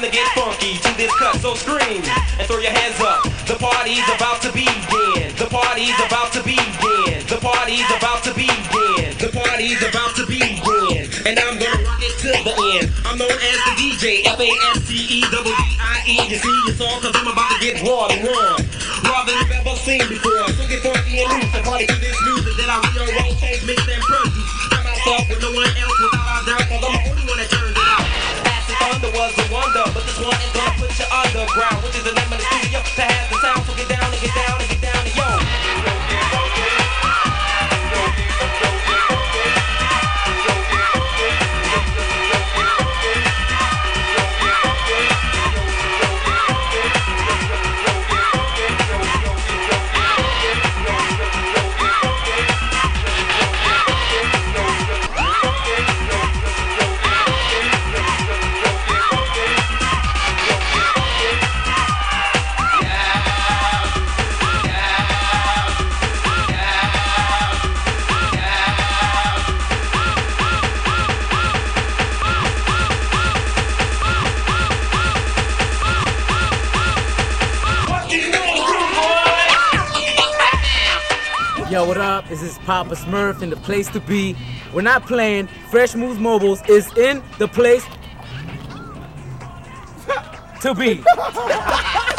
time to get funky to this cut, so scream and throw your hands up. The party's about to begin. The party's about to begin. The party's about to begin. The party's about to begin. And I'm gonna rock it to the end. I'm known as the DJ, F-A-S-T-E-D-D-I-E. You see, it's all cause I'm about to get raw and run. Raw than you've ever seen before. So get funky and loose and party to this music that I rearrange, change, mix, and produce. But this one is gonna put you underground, which is the name of the studio Yo, what up? This is Papa Smurf in the place to be. We're not playing. Fresh Moves Mobiles is in the place to be.